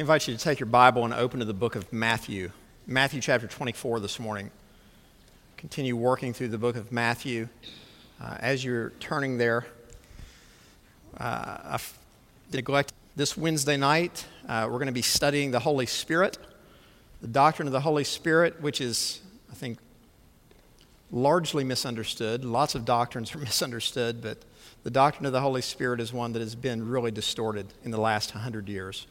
I invite you to take your Bible and open to the book of Matthew. Matthew chapter 24 this morning. Continue working through the book of Matthew. Uh, as you're turning there, uh, I neglect this Wednesday night. Uh, we're going to be studying the Holy Spirit, the doctrine of the Holy Spirit, which is, I think, largely misunderstood. Lots of doctrines are misunderstood, but the doctrine of the Holy Spirit is one that has been really distorted in the last 100 years.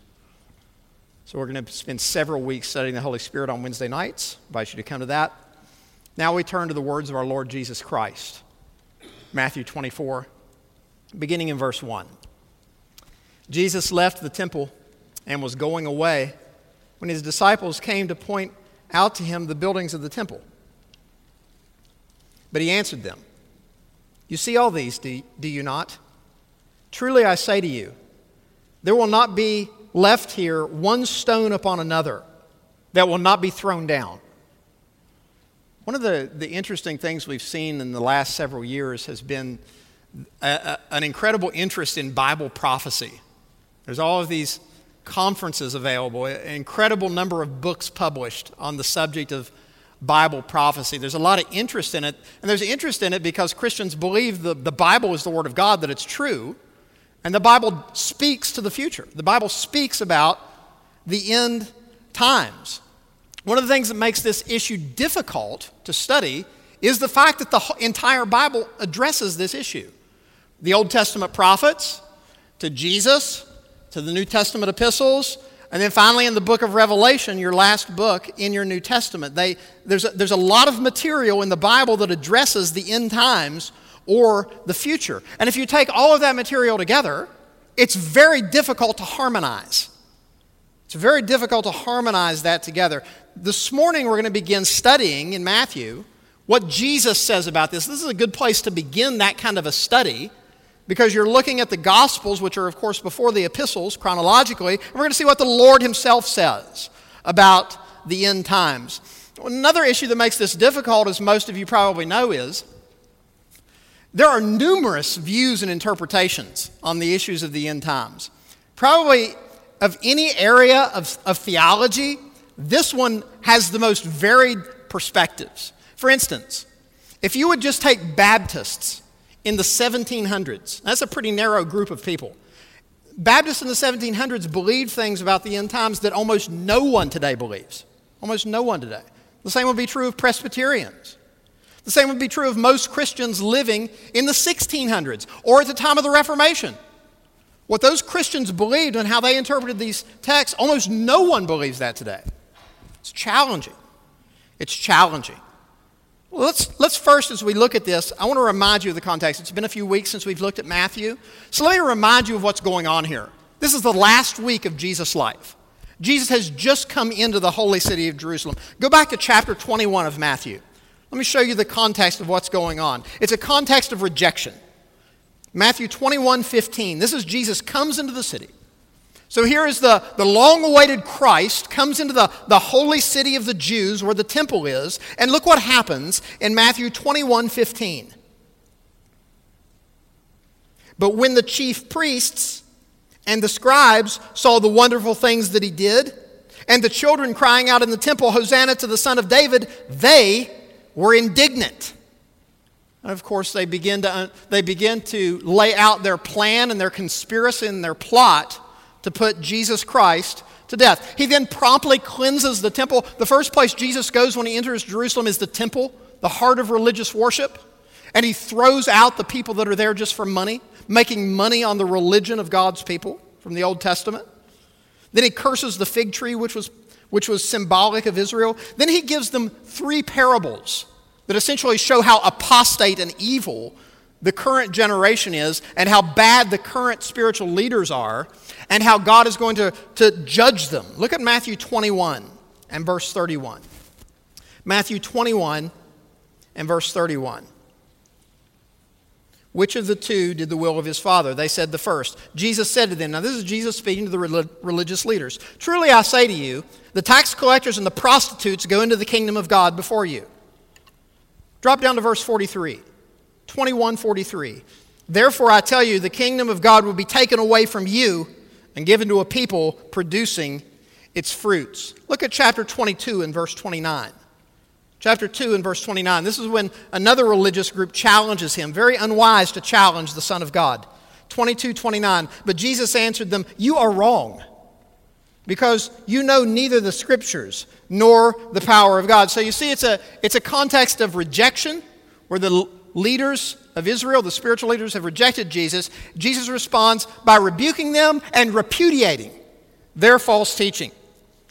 So we're going to spend several weeks studying the Holy Spirit on Wednesday nights. I invite you to come to that. Now we turn to the words of our Lord Jesus Christ. Matthew 24, beginning in verse 1. Jesus left the temple and was going away when his disciples came to point out to him the buildings of the temple. But he answered them, You see all these, do, do you not? Truly I say to you, there will not be left here one stone upon another that will not be thrown down. One of the, the interesting things we've seen in the last several years has been a, a, an incredible interest in Bible prophecy. There's all of these conferences available, an incredible number of books published on the subject of Bible prophecy. There's a lot of interest in it, and there's interest in it because Christians believe the, the Bible is the Word of God, that it's true, and the Bible speaks to the future. The Bible speaks about the end times. One of the things that makes this issue difficult to study is the fact that the entire Bible addresses this issue. The Old Testament prophets, to Jesus, to the New Testament epistles, and then finally in the book of Revelation, your last book in your New Testament. They, there's, a, there's a lot of material in the Bible that addresses the end times or the future. And if you take all of that material together, it's very difficult to harmonize. It's very difficult to harmonize that together. This morning, we're going to begin studying in Matthew what Jesus says about this. This is a good place to begin that kind of a study because you're looking at the Gospels, which are, of course, before the epistles chronologically, and we're going to see what the Lord Himself says about the end times. Another issue that makes this difficult, as most of you probably know, is there are numerous views and interpretations on the issues of the end times. Probably of any area of, of theology, this one has the most varied perspectives. For instance, if you would just take Baptists in the 1700s, that's a pretty narrow group of people. Baptists in the 1700s believed things about the end times that almost no one today believes. Almost no one today. The same would be true of Presbyterians. The same would be true of most Christians living in the 1600s or at the time of the Reformation. What those Christians believed and how they interpreted these texts, almost no one believes that today. It's challenging. It's challenging. Well, let's, let's first, as we look at this, I want to remind you of the context. It's been a few weeks since we've looked at Matthew. So let me remind you of what's going on here. This is the last week of Jesus' life. Jesus has just come into the holy city of Jerusalem. Go back to chapter 21 of Matthew. Let me show you the context of what's going on. It's a context of rejection. Matthew 21 15. This is Jesus comes into the city. So here is the, the long awaited Christ comes into the, the holy city of the Jews where the temple is. And look what happens in Matthew 21 15. But when the chief priests and the scribes saw the wonderful things that he did, and the children crying out in the temple, Hosanna to the Son of David, they were indignant. And of course, they begin, to, they begin to lay out their plan and their conspiracy and their plot to put Jesus Christ to death. He then promptly cleanses the temple. The first place Jesus goes when he enters Jerusalem is the temple, the heart of religious worship. And he throws out the people that are there just for money, making money on the religion of God's people from the Old Testament. Then he curses the fig tree, which was which was symbolic of Israel. Then he gives them three parables that essentially show how apostate and evil the current generation is and how bad the current spiritual leaders are and how God is going to, to judge them. Look at Matthew 21 and verse 31. Matthew 21 and verse 31. Which of the two did the will of his father? They said the first. Jesus said to them, Now, this is Jesus speaking to the religious leaders. Truly I say to you, the tax collectors and the prostitutes go into the kingdom of God before you. Drop down to verse 43. 2143. Therefore I tell you, the kingdom of God will be taken away from you and given to a people producing its fruits. Look at chapter 22 and verse 29. Chapter 2 and verse 29. This is when another religious group challenges him. Very unwise to challenge the Son of God. 22, 29. But Jesus answered them, You are wrong, because you know neither the scriptures nor the power of God. So you see, it's a, it's a context of rejection where the leaders of Israel, the spiritual leaders, have rejected Jesus. Jesus responds by rebuking them and repudiating their false teaching.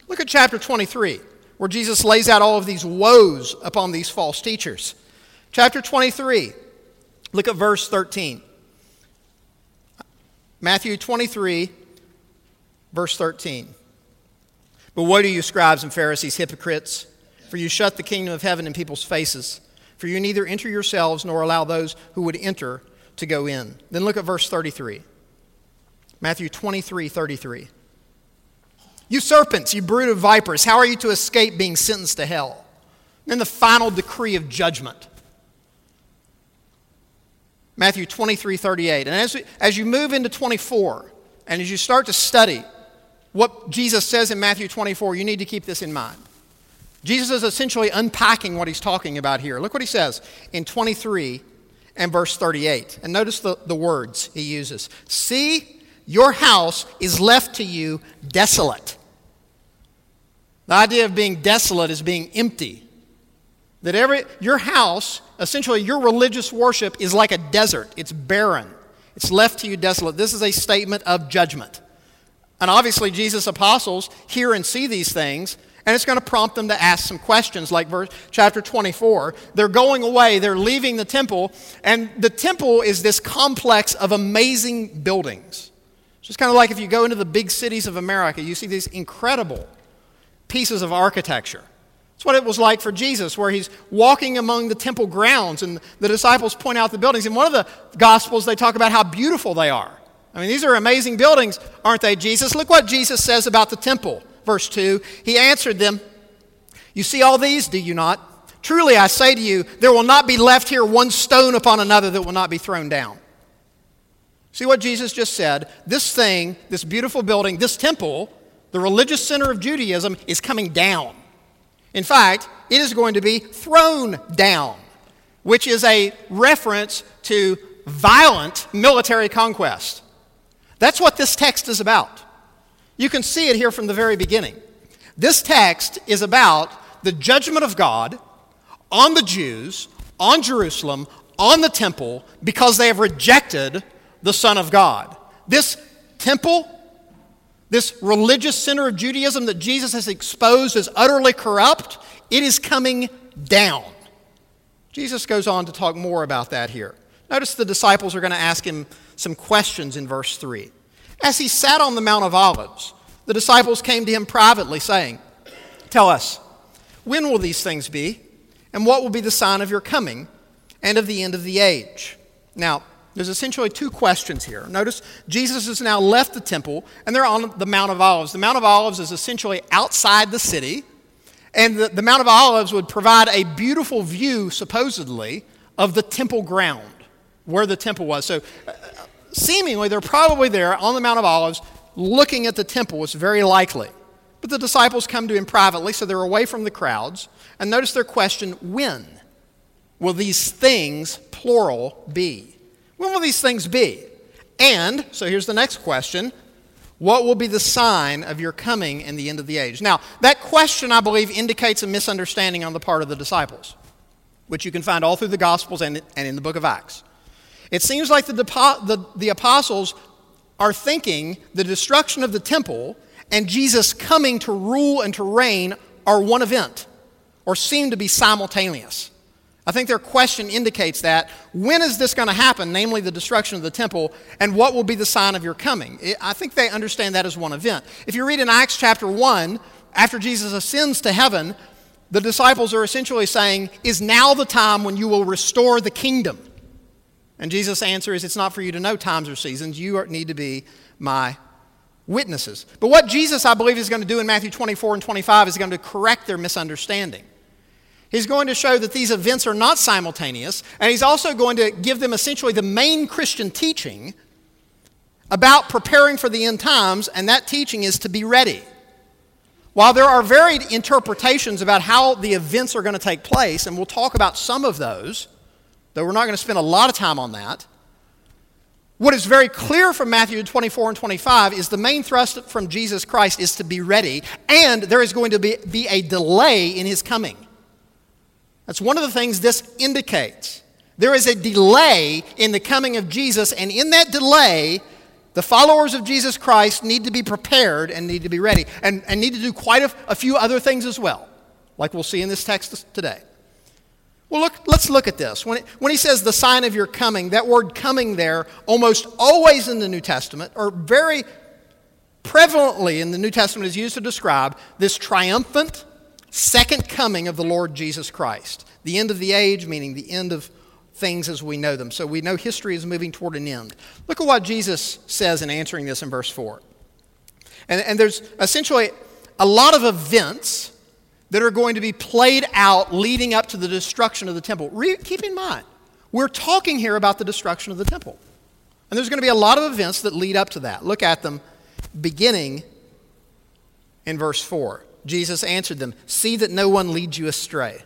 Look at chapter 23, where Jesus lays out all of these woes upon these false teachers. Chapter 23, look at verse 13. Matthew 23, verse 13. But woe to you, scribes and Pharisees, hypocrites, for you shut the kingdom of heaven in people's faces. For you neither enter yourselves nor allow those who would enter to go in. Then look at verse 33. Matthew 23, 33. You serpents, you brood of vipers, how are you to escape being sentenced to hell? Then the final decree of judgment. Matthew 23, 38. And as, as you move into 24, and as you start to study what Jesus says in Matthew 24, you need to keep this in mind. Jesus is essentially unpacking what he's talking about here. Look what he says in 23 and verse 38. And notice the, the words he uses See, your house is left to you desolate. The idea of being desolate is being empty. That every, your house, essentially your religious worship, is like a desert, it's barren, it's left to you desolate. This is a statement of judgment. And obviously, Jesus' apostles hear and see these things, and it's going to prompt them to ask some questions, like verse, chapter 24. They're going away, they're leaving the temple, and the temple is this complex of amazing buildings. It's just kind of like if you go into the big cities of America, you see these incredible pieces of architecture. It's what it was like for Jesus, where he's walking among the temple grounds, and the disciples point out the buildings. In one of the Gospels, they talk about how beautiful they are. I mean, these are amazing buildings, aren't they, Jesus? Look what Jesus says about the temple. Verse 2 He answered them, You see all these, do you not? Truly, I say to you, there will not be left here one stone upon another that will not be thrown down. See what Jesus just said? This thing, this beautiful building, this temple, the religious center of Judaism, is coming down. In fact, it is going to be thrown down, which is a reference to violent military conquest. That's what this text is about. You can see it here from the very beginning. This text is about the judgment of God on the Jews, on Jerusalem, on the temple, because they have rejected the Son of God. This temple this religious center of Judaism that Jesus has exposed as utterly corrupt, it is coming down. Jesus goes on to talk more about that here. Notice the disciples are going to ask him some questions in verse 3. As he sat on the Mount of Olives, the disciples came to him privately, saying, Tell us, when will these things be? And what will be the sign of your coming and of the end of the age? Now, there's essentially two questions here. Notice Jesus has now left the temple and they're on the Mount of Olives. The Mount of Olives is essentially outside the city, and the, the Mount of Olives would provide a beautiful view, supposedly, of the temple ground, where the temple was. So, seemingly, they're probably there on the Mount of Olives looking at the temple. It's very likely. But the disciples come to him privately, so they're away from the crowds. And notice their question when will these things, plural, be? When will these things be? And, so here's the next question what will be the sign of your coming and the end of the age? Now, that question, I believe, indicates a misunderstanding on the part of the disciples, which you can find all through the Gospels and, and in the book of Acts. It seems like the, the, the apostles are thinking the destruction of the temple and Jesus coming to rule and to reign are one event or seem to be simultaneous. I think their question indicates that. When is this going to happen, namely the destruction of the temple, and what will be the sign of your coming? I think they understand that as one event. If you read in Acts chapter 1, after Jesus ascends to heaven, the disciples are essentially saying, Is now the time when you will restore the kingdom? And Jesus' answer is, It's not for you to know times or seasons. You need to be my witnesses. But what Jesus, I believe, is going to do in Matthew 24 and 25 is going to correct their misunderstanding. He's going to show that these events are not simultaneous, and he's also going to give them essentially the main Christian teaching about preparing for the end times, and that teaching is to be ready. While there are varied interpretations about how the events are going to take place, and we'll talk about some of those, though we're not going to spend a lot of time on that, what is very clear from Matthew 24 and 25 is the main thrust from Jesus Christ is to be ready, and there is going to be, be a delay in his coming. That's one of the things this indicates. There is a delay in the coming of Jesus, and in that delay, the followers of Jesus Christ need to be prepared and need to be ready, and, and need to do quite a, a few other things as well, like we'll see in this text today. Well, look, let's look at this. When, it, when he says the sign of your coming, that word coming there, almost always in the New Testament, or very prevalently in the New Testament, is used to describe this triumphant second coming of the Lord Jesus Christ. The end of the age, meaning the end of things as we know them. So we know history is moving toward an end. Look at what Jesus says in answering this in verse 4. And, and there's essentially a lot of events that are going to be played out leading up to the destruction of the temple. Re- keep in mind, we're talking here about the destruction of the temple. And there's going to be a lot of events that lead up to that. Look at them beginning in verse 4. Jesus answered them See that no one leads you astray.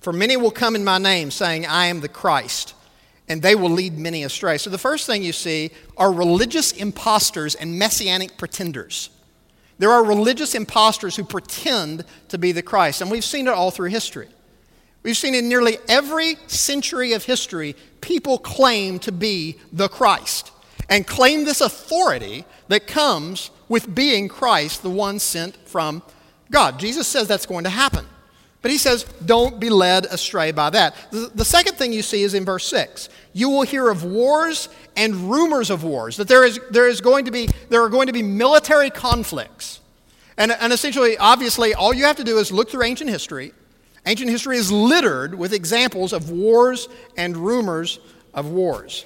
For many will come in my name, saying, I am the Christ, and they will lead many astray. So the first thing you see are religious impostors and messianic pretenders. There are religious impostors who pretend to be the Christ, and we've seen it all through history. We've seen in nearly every century of history, people claim to be the Christ and claim this authority that comes with being Christ, the one sent from God. Jesus says that's going to happen. But he says, don't be led astray by that. The, second thing you see is in verse 6. You will hear of wars and rumors of wars, that there is, there is going to be, there are going to be military conflicts. And, and essentially, obviously, all you have to do is look through ancient history. Ancient history is littered with examples of wars and rumors of wars.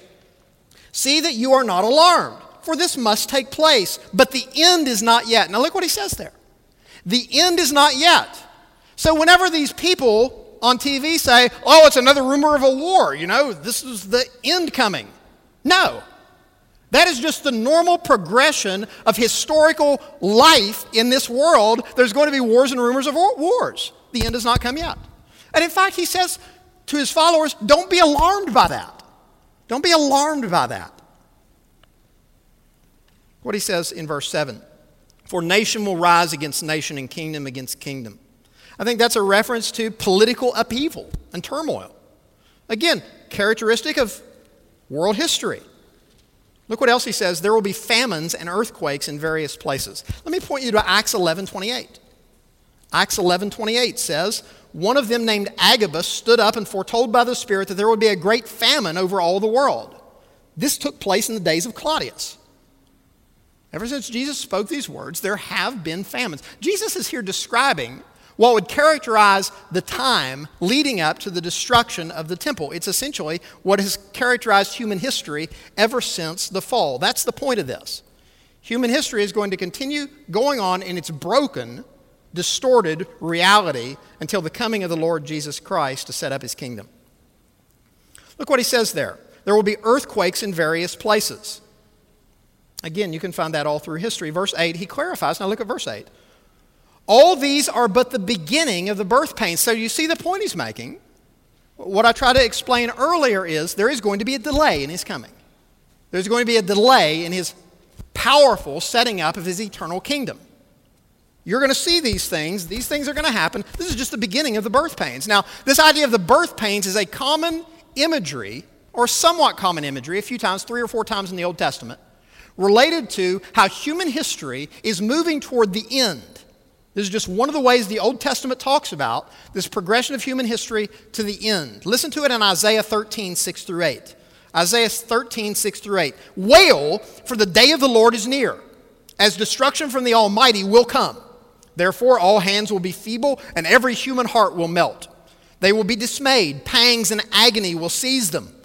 See that you are not alarmed, for this must take place, but the end is not yet. Now, look what he says there. The end is not yet. So, whenever these people on TV say, oh, it's another rumor of a war, you know, this is the end coming. No. That is just the normal progression of historical life in this world. There's going to be wars and rumors of wars. The end has not come yet. And in fact, he says to his followers, don't be alarmed by that. Don't be alarmed by that. What he says in verse 7 For nation will rise against nation and kingdom against kingdom. I think that's a reference to political upheaval and turmoil. Again, characteristic of world history. Look what else he says. There will be famines and earthquakes in various places. Let me point you to Acts 11 28. Acts 11 28 says, One of them named Agabus stood up and foretold by the Spirit that there would be a great famine over all the world. This took place in the days of Claudius. Ever since Jesus spoke these words, there have been famines. Jesus is here describing what would characterize the time leading up to the destruction of the temple. It's essentially what has characterized human history ever since the fall. That's the point of this. Human history is going to continue going on in its broken, distorted reality until the coming of the Lord Jesus Christ to set up his kingdom. Look what he says there. There will be earthquakes in various places. Again, you can find that all through history. Verse 8, he clarifies. Now look at verse 8. All these are but the beginning of the birth pains. So you see the point he's making. What I tried to explain earlier is there is going to be a delay in his coming. There's going to be a delay in his powerful setting up of his eternal kingdom. You're going to see these things. These things are going to happen. This is just the beginning of the birth pains. Now, this idea of the birth pains is a common imagery, or somewhat common imagery, a few times, three or four times in the Old Testament, related to how human history is moving toward the end. This is just one of the ways the Old Testament talks about this progression of human history to the end. Listen to it in Isaiah 13, 6 through 8. Isaiah 13, 6 through 8. Wail, for the day of the Lord is near, as destruction from the Almighty will come. Therefore, all hands will be feeble, and every human heart will melt. They will be dismayed, pangs and agony will seize them.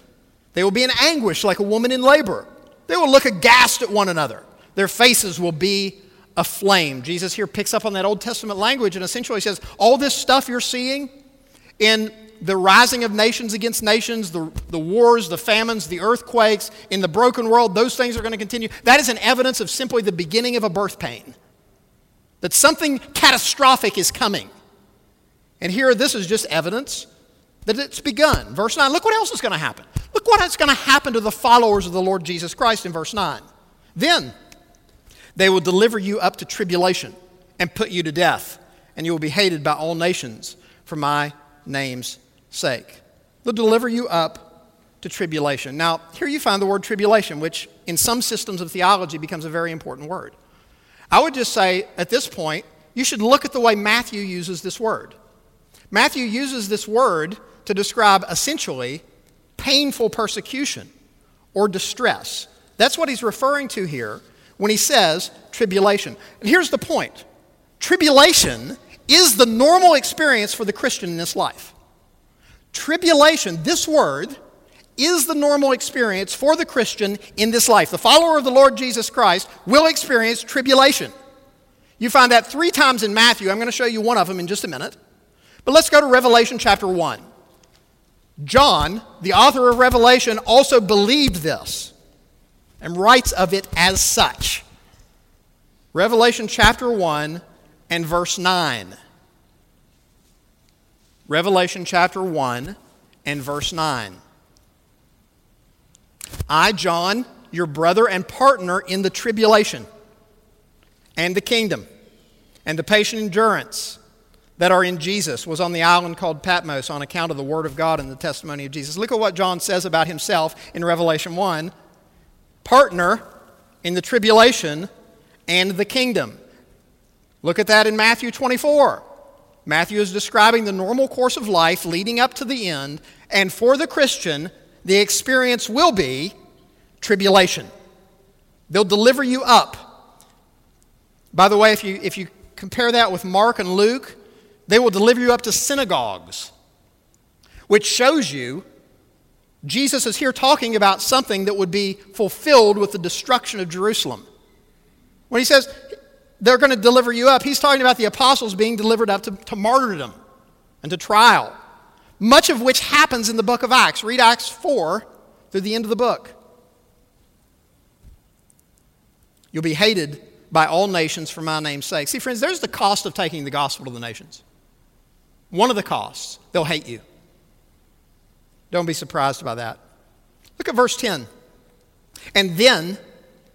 They will be in anguish like a woman in labor. They will look aghast at one another. Their faces will be aflame. Jesus here picks up on that Old Testament language and essentially says, All this stuff you're seeing in the rising of nations against nations, the, the wars, the famines, the earthquakes, in the broken world, those things are going to continue. That is an evidence of simply the beginning of a birth pain. that something catastrophic is coming. And here, this is just evidence that it's begun. Verse 9, look what else is going to happen. Look what is going to happen to the followers of the Lord Jesus Christ in verse 9. Then they will deliver you up to tribulation and put you to death, and you will be hated by all nations for my name's sake. They'll deliver you up to tribulation. Now, here you find the word tribulation, which in some systems of theology becomes a very important word. I would just say at this point, you should look at the way Matthew uses this word. Matthew uses this word to describe essentially painful persecution or distress. That's what he's referring to here when he says tribulation. And here's the point tribulation is the normal experience for the Christian in this life. Tribulation, this word, is the normal experience for the Christian in this life. The follower of the Lord Jesus Christ will experience tribulation. You find that three times in Matthew. I'm going to show you one of them in just a minute. But let's go to Revelation chapter 1. John, the author of Revelation, also believed this and writes of it as such. Revelation chapter 1 and verse 9. Revelation chapter 1 and verse 9. I, John, your brother and partner in the tribulation and the kingdom and the patient endurance that are in Jesus, was on the island called Patmos on account of the Word of God and the testimony of Jesus. Look at what John says about himself in Revelation 1 partner in the tribulation and the kingdom. Look at that in Matthew 24. Matthew is describing the normal course of life leading up to the end, and for the Christian, the experience will be tribulation. They'll deliver you up. By the way, if you, if you compare that with Mark and Luke, they will deliver you up to synagogues, which shows you Jesus is here talking about something that would be fulfilled with the destruction of Jerusalem. When he says they're going to deliver you up, he's talking about the apostles being delivered up to, to martyrdom and to trial, much of which happens in the book of Acts. Read Acts 4 through the end of the book. You'll be hated by all nations for my name's sake. See, friends, there's the cost of taking the gospel to the nations. One of the costs, they'll hate you. Don't be surprised by that. Look at verse 10. And then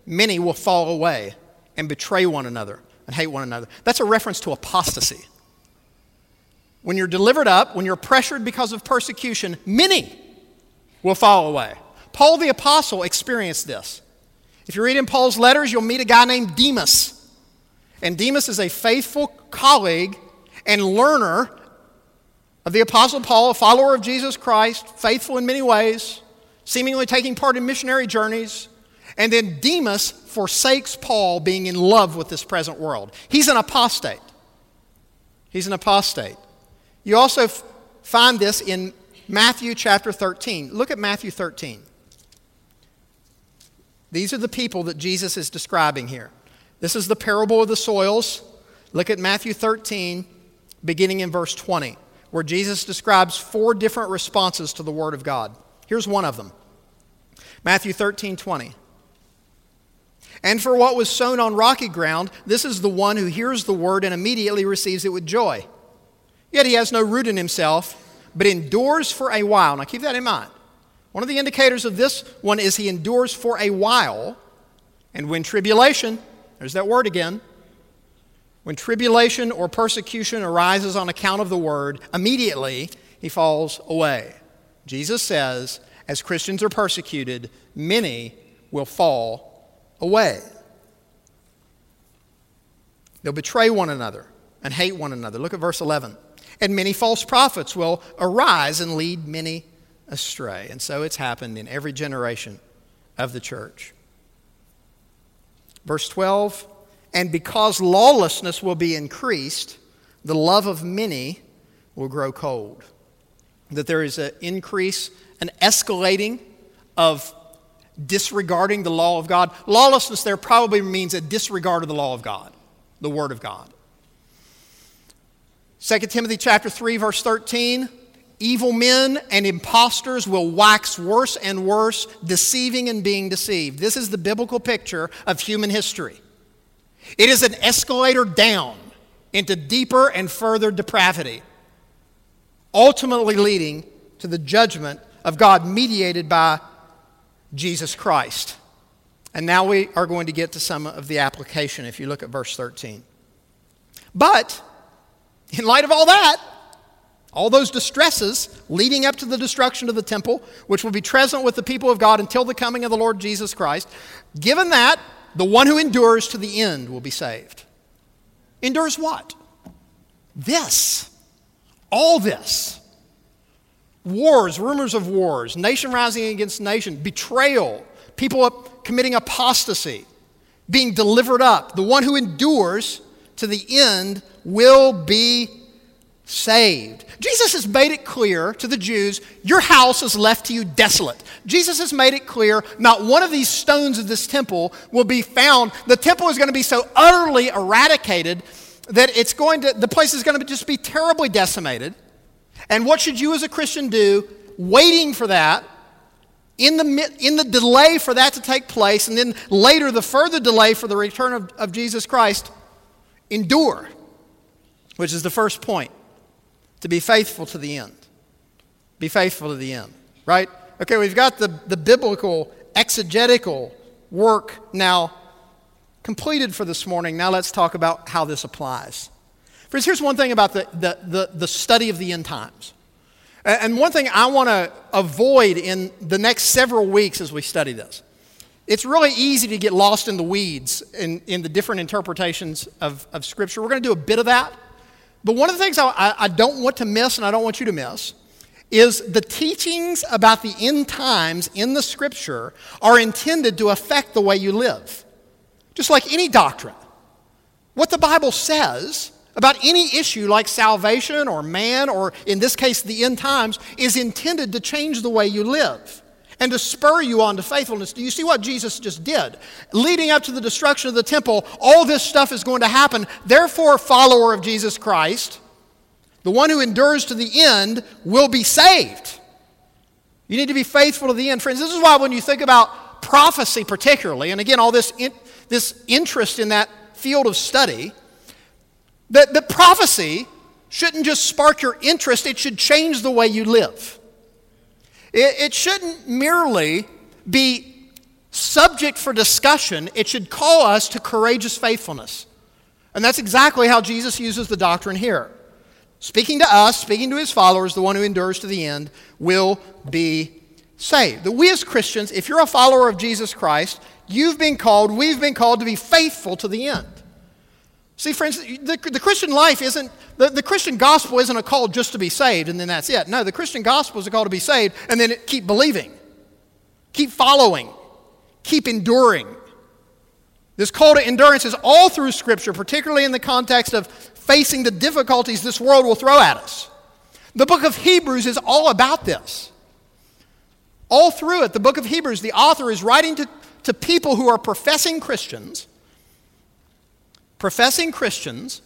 many will fall away and betray one another and hate one another. That's a reference to apostasy. When you're delivered up, when you're pressured because of persecution, many will fall away. Paul the Apostle experienced this. If you read in Paul's letters, you'll meet a guy named Demas. And Demas is a faithful colleague and learner of the Apostle Paul, a follower of Jesus Christ, faithful in many ways, seemingly taking part in missionary journeys. And then Demas forsakes Paul being in love with this present world. He's an apostate. He's an apostate. You also f- find this in Matthew chapter 13. Look at Matthew 13. These are the people that Jesus is describing here. This is the parable of the soils. Look at Matthew 13, beginning in verse 20 where Jesus describes four different responses to the Word of God. Here's one of them Matthew 13 20. And for what was sown on rocky ground, this is the one who hears the word and immediately receives it with joy. Yet he has no root in himself, but endures for a while. Now keep that in mind. One of the indicators of this one is he endures for a while, and when tribulation, there's that word again, when tribulation or persecution arises on account of the word, immediately he falls away. Jesus says, as Christians are persecuted, many will fall away. They'll betray one another and hate one another. Look at verse 11. And many false prophets will arise and lead many astray. And so it's happened in every generation of the church. Verse 12 and because lawlessness will be increased, the love of many will grow cold. That there is an increase, an escalating of disregarding the law of God. Lawlessness there probably means a disregard of the law of God, the Word of God. 2 Timothy chapter 3 verse 13 evil men and impostors will wax worse and worse deceiving and being deceived this is the biblical picture of human history It is an escalator down into deeper and further depravity, ultimately leading to the judgment of God mediated by Jesus Christ. And now we are going to get to some of the application if you look at verse 13. But, in light of all that, all those distresses leading up to the destruction of the temple, which will be present with the people of God until the coming of the Lord Jesus Christ, given that, the one who endures to the end will be saved. Endures what? This. All this. Wars, rumors of wars, nation rising against nation, betrayal, people committing apostasy, being delivered up. The one who endures to the end will be saved. Jesus has made it clear to the Jews your house is left to you desolate. Jesus has made it clear not one of these stones of this temple will be found. The temple is going to be so utterly eradicated that it's going to, the place is going to just be terribly decimated. And what should you as a Christian do waiting for that? In the, in the delay for that to take place, and then later the further delay for the return of, of Jesus Christ, endure, which is the first point to be faithful to the end. Be faithful to the end, right? Okay, we've got the, the biblical, exegetical work now completed for this morning. Now let's talk about how this applies. Friends, here's one thing about the, the, the, the study of the end times. And one thing I want to avoid in the next several weeks as we study this. It's really easy to get lost in the weeds in, in the different interpretations of, of Scripture. We're going to do a bit of that. But one of the things I, I don't want to miss, and I don't want you to miss, is the teachings about the end times in the Scripture are intended to affect the way you live. Just like any doctrine. What the Bible says about any issue like salvation or man, or in this case, the end times, is intended to change the way you live and to spur you on to faithfulness. Do you see what Jesus just did? Leading up to the destruction of the temple, all this stuff is going to happen. Therefore, follower of Jesus Christ, the one who endures to the end will be saved. You need to be faithful to the end. Friends, this is why when you think about prophecy, particularly, and again, all this, in, this interest in that field of study, that, that prophecy shouldn't just spark your interest, it should change the way you live. It, it shouldn't merely be subject for discussion, it should call us to courageous faithfulness. And that's exactly how Jesus uses the doctrine here. Speaking to us, speaking to his followers, the one who endures to the end will be saved. That we as Christians, if you're a follower of Jesus Christ, you've been called, we've been called to be faithful to the end. See, friends, the, the Christian life isn't, the, the Christian gospel isn't a call just to be saved and then that's it. No, the Christian gospel is a call to be saved and then keep believing, keep following, keep enduring. This call to endurance is all through Scripture, particularly in the context of facing the difficulties this world will throw at us. The book of Hebrews is all about this. All through it, the book of Hebrews, the author is writing to, to people who are professing Christians professing Christians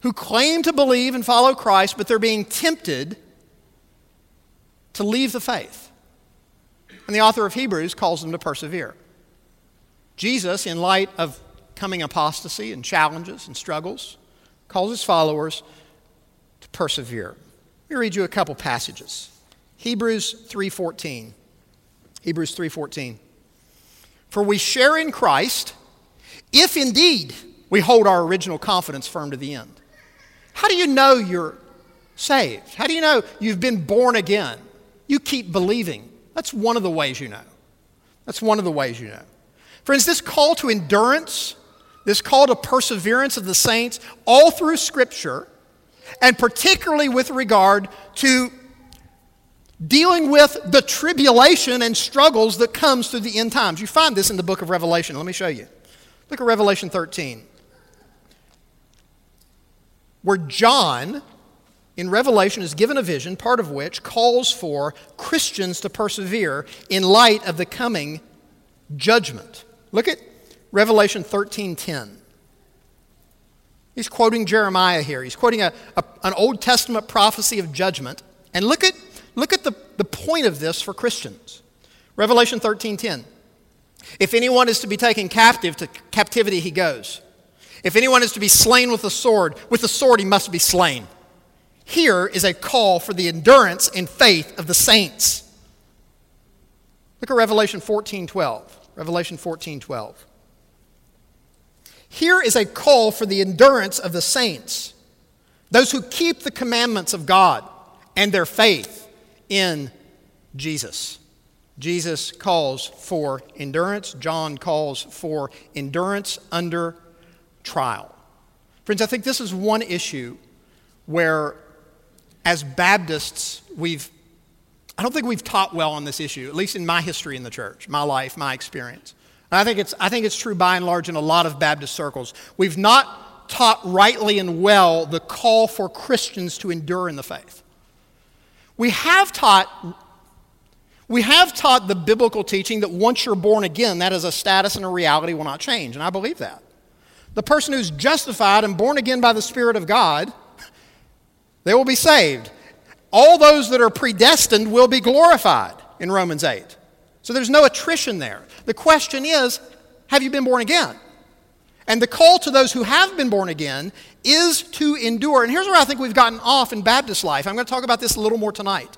who claim to believe and follow Christ, but they're being tempted to leave the faith. And the author of Hebrews calls them to persevere. Jesus, in light of coming apostasy and challenges and struggles, calls his followers to persevere. Let me read you a couple passages. Hebrews 3:14. Hebrews 3:14. For we share in Christ if indeed we hold our original confidence firm to the end. How do you know you're saved? How do you know you've been born again? You keep believing. That's one of the ways you know. That's one of the ways you know. Friends, this call to endurance, this call to perseverance of the saints, all through Scripture, and particularly with regard to dealing with the tribulation and struggles that comes through the end times. You find this in the book of Revelation. Let me show you. Look at Revelation 13 where John in Revelation is given a vision, part of which calls for Christians to persevere in light of the coming judgment. Look at Revelation 13:10. He's quoting Jeremiah here. He's quoting a, a, an Old Testament prophecy of judgment. And look at, look at the, the point of this for Christians. Revelation 13:10. If anyone is to be taken captive, to captivity he goes. If anyone is to be slain with the sword, with the sword he must be slain. Here is a call for the endurance and faith of the saints. Look at Revelation 14 12. Revelation 14 12. Here is a call for the endurance of the saints, those who keep the commandments of God and their faith in Jesus. Jesus calls for endurance. John calls for endurance under trial. Friends, I think this is one issue where, as Baptists, we've, I don't think we've taught well on this issue, at least in my history in the church, my life, my experience. And I think it's, I think it's true by and large in a lot of Baptist circles. We've not taught rightly and well the call for Christians to endure in the faith. We have taught we have taught the biblical teaching that once you're born again, that is a status and a reality will not change, and I believe that. The person who's justified and born again by the Spirit of God, they will be saved. All those that are predestined will be glorified in Romans 8. So there's no attrition there. The question is have you been born again? And the call to those who have been born again is to endure. And here's where I think we've gotten off in Baptist life. I'm going to talk about this a little more tonight.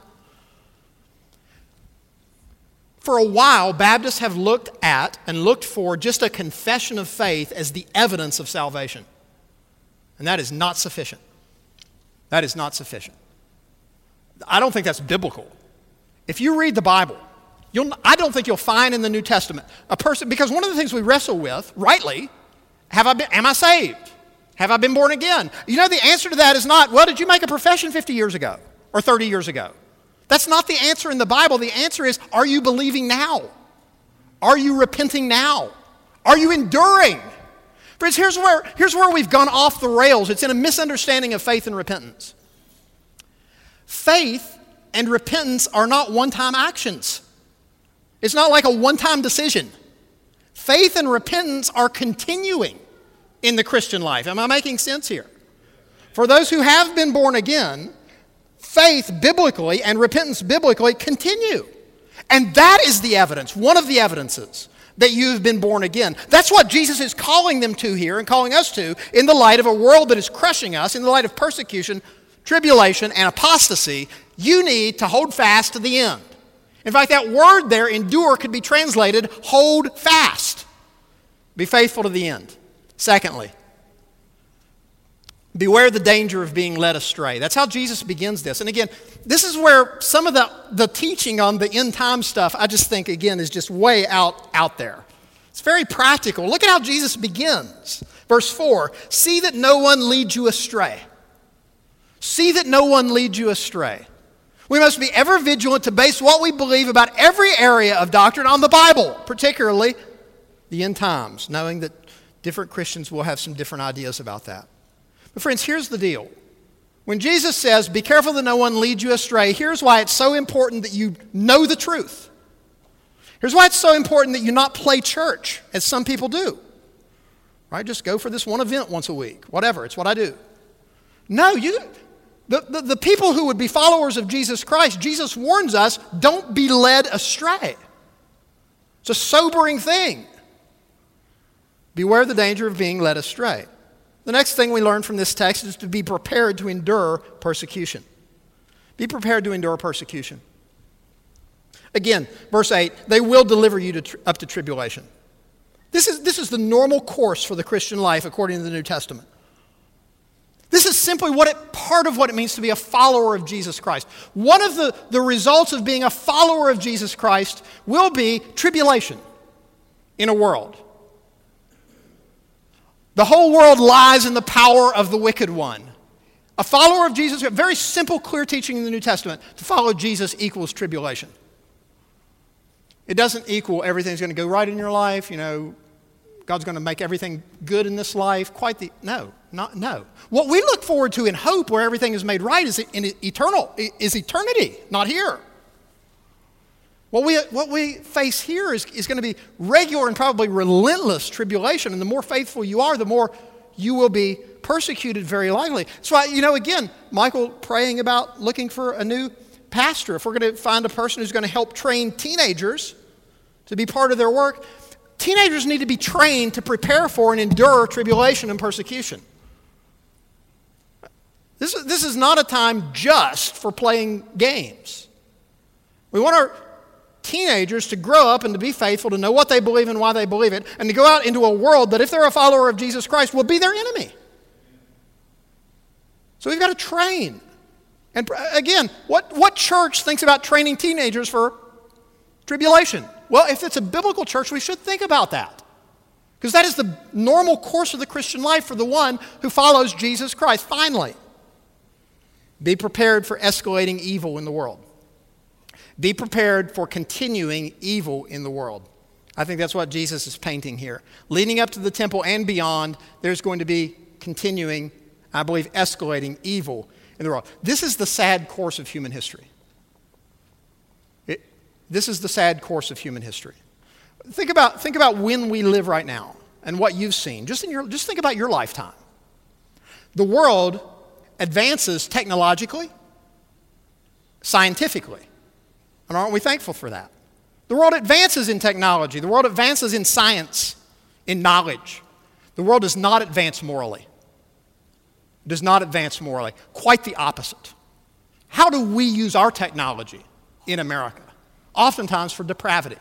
For a while, Baptists have looked at and looked for just a confession of faith as the evidence of salvation. And that is not sufficient. That is not sufficient. I don't think that's biblical. If you read the Bible, I don't think you'll find in the New Testament a person, because one of the things we wrestle with, rightly, have I been, am I saved? Have I been born again? You know, the answer to that is not, well, did you make a profession 50 years ago or 30 years ago? That's not the answer in the Bible. The answer is, are you believing now? Are you repenting now? Are you enduring? Friends, here's where, here's where we've gone off the rails. It's in a misunderstanding of faith and repentance. Faith and repentance are not one time actions. It's not like a one time decision. Faith and repentance are continuing in the Christian life. Am I making sense here? For those who have been born again, faith biblically and repentance biblically continue. And that is the evidence, one of the evidences that you have been born again. That's what Jesus is calling them to here and calling us to in the light of a world that is crushing us, in the light of persecution, tribulation, and apostasy. You need to hold fast to the end. In fact, that word there, endure, could be translated hold fast. Be faithful to the end. Secondly, beware the danger of being led astray. That's how Jesus begins this. And again, this is where some of the, the teaching on the end time stuff, I just think, again, is just way out, out there. It's very practical. Look at how Jesus begins. Verse 4 See that no one leads you astray. See that no one leads you astray. We must be ever vigilant to base what we believe about every area of doctrine on the Bible, particularly the end times, knowing that different Christians will have some different ideas about that. But, friends, here's the deal. When Jesus says, Be careful that no one leads you astray, here's why it's so important that you know the truth. Here's why it's so important that you not play church, as some people do. Right? Just go for this one event once a week, whatever, it's what I do. No, you, the, the, the, people who would be followers of Jesus Christ, Jesus warns us don't be led astray. It's a sobering thing. Beware the danger of being led astray. The next thing we learn from this text is to be prepared to endure persecution. Be prepared to endure persecution. Again, verse 8 they will deliver you to up to tribulation. This is, this is the normal course for the Christian life according to the New Testament. This is simply what it, part of what it means to be a follower of Jesus Christ. One of the, the results of being a follower of Jesus Christ will be tribulation in a world. The whole world lies in the power of the wicked one. A follower of Jesus, very simple, clear teaching in the New Testament. To follow Jesus equals tribulation. It doesn't equal everything's going to go right in your life, you know, God's going to make everything good in this life. Quite the no, not no. What we look forward to in hope, where everything is made right, is in eternal is eternity, not here. What we, what we face here is, is going to be regular and probably relentless tribulation. And the more faithful you are, the more you will be persecuted very likely. So, I, you know, again, Michael praying about looking for a new pastor. If we're going to find a person who's going to help train teenagers to be part of their work, teenagers need to be trained to prepare for and endure tribulation and persecution. This is, this is not a time just for playing games. We want our teenagers to grow up and to be faithful, to know what they believe and why they believe it, and to go out into a world that, if they're a follower of Jesus Christ, will be their enemy. So we've got to train. And again, what, what church thinks about training teenagers for tribulation? Well, if it's a biblical church, we should think about that. Because that is the normal course of the Christian life for the one who follows Jesus Christ. Finally, be prepared for escalating evil in the world. Be prepared for continuing evil in the world. I think that's what Jesus is painting here. Leading up to the temple and beyond, there's going to be continuing, I believe, escalating evil in the world. This is the sad course of human history. It, this is the sad course of human history. Think about, think about when we live right now and what you've seen. Just, in your, just think about your lifetime. The world advances technologically, scientifically. And aren't we thankful for that? The world advances in technology, the world advances in science, in knowledge. The world does not advance morally. It does not advance morally. Quite the opposite. How do we use our technology in America? Oftentimes for depravity.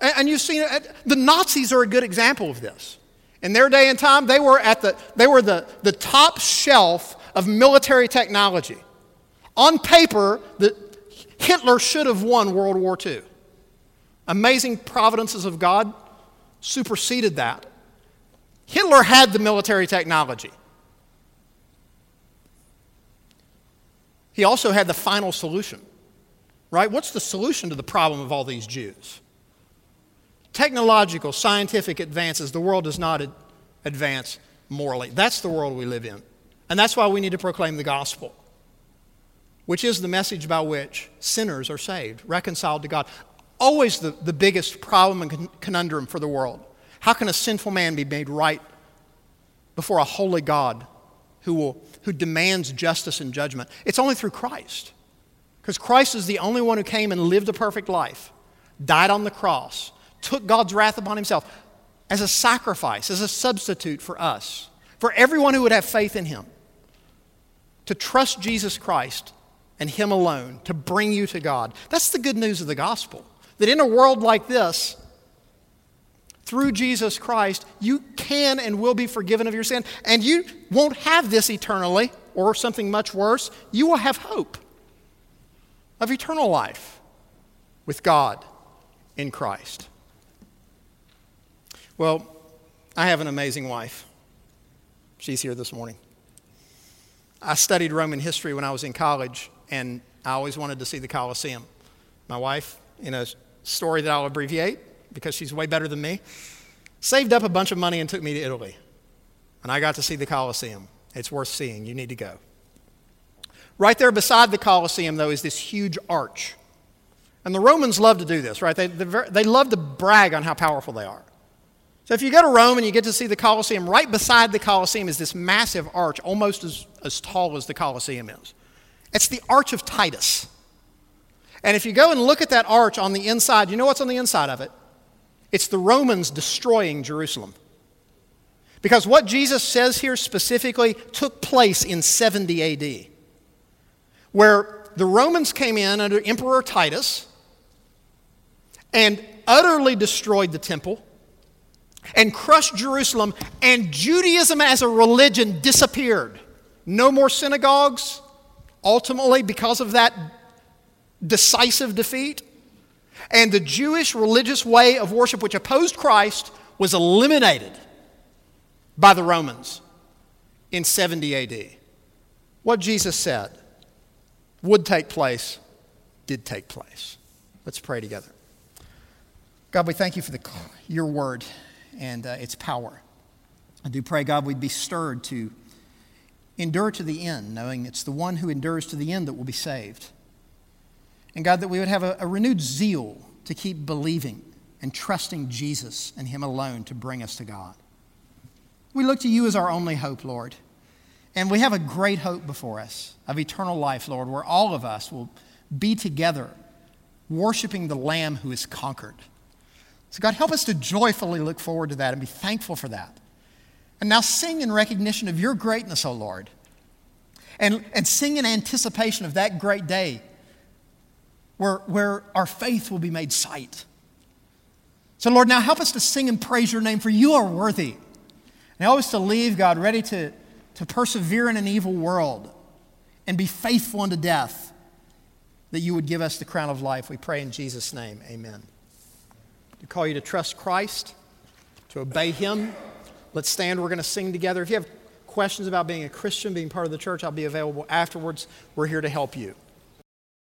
And, and you've seen it, the Nazis are a good example of this. In their day and time, they were at the, they were the, the top shelf of military technology. On paper, the, Hitler should have won World War II. Amazing providences of God superseded that. Hitler had the military technology. He also had the final solution, right? What's the solution to the problem of all these Jews? Technological, scientific advances, the world does not advance morally. That's the world we live in. And that's why we need to proclaim the gospel which is the message by which sinners are saved, reconciled to God. Always the, the biggest problem and conundrum for the world. How can a sinful man be made right before a holy God who, will, who demands justice and judgment? It's only through Christ. Because Christ is the only one who came and lived a perfect life, died on the cross, took God's wrath upon himself as a sacrifice, as a substitute for us, for everyone who would have faith in him. To trust Jesus Christ and Him alone to bring you to God. That's the good news of the gospel. That in a world like this, through Jesus Christ, you can and will be forgiven of your sin. And you won't have this eternally or something much worse. You will have hope of eternal life with God in Christ. Well, I have an amazing wife. She's here this morning. I studied Roman history when I was in college, and I always wanted to see the Colosseum. My wife, in a story that I'll abbreviate because she's way better than me, saved up a bunch of money and took me to Italy. And I got to see the Colosseum. It's worth seeing. You need to go. Right there beside the Colosseum, though, is this huge arch. And the Romans love to do this, right? They, they love to brag on how powerful they are. So if you go to Rome and you get to see the Colosseum, right beside the Colosseum is this massive arch, almost as, as tall as the Colosseum is. It's the Arch of Titus. And if you go and look at that arch on the inside, you know what's on the inside of it? It's the Romans destroying Jerusalem. Because what Jesus says here specifically took place in 70 AD, where the Romans came in under Emperor Titus and utterly destroyed the temple and crushed Jerusalem, and Judaism as a religion disappeared. No more synagogues, ultimately because of that decisive defeat. And the Jewish religious way of worship, which opposed Christ, was eliminated by the Romans in 70 AD. What Jesus said would take place did take place. Let's pray together. God, we thank you for the, your word and uh, its power. I do pray, God, we'd be stirred to endure to the end, knowing it's the one who endures to the end that will be saved. And God, that we would have a, a renewed zeal to keep believing and trusting Jesus and Him alone to bring us to God. We look to you as our only hope, Lord. And we have a great hope before us of eternal life, Lord, where all of us will be together worshiping the Lamb who is conquered. So, God, help us to joyfully look forward to that and be thankful for that. And now sing in recognition of your greatness, O Lord. And, and sing in anticipation of that great day where, where our faith will be made sight. So, Lord, now help us to sing and praise your name, for you are worthy. And help us to leave, God, ready to, to persevere in an evil world and be faithful unto death, that you would give us the crown of life. We pray in Jesus' name. Amen. To call you to trust Christ, to obey Him. Let's stand. We're going to sing together. If you have questions about being a Christian, being part of the church, I'll be available afterwards. We're here to help you.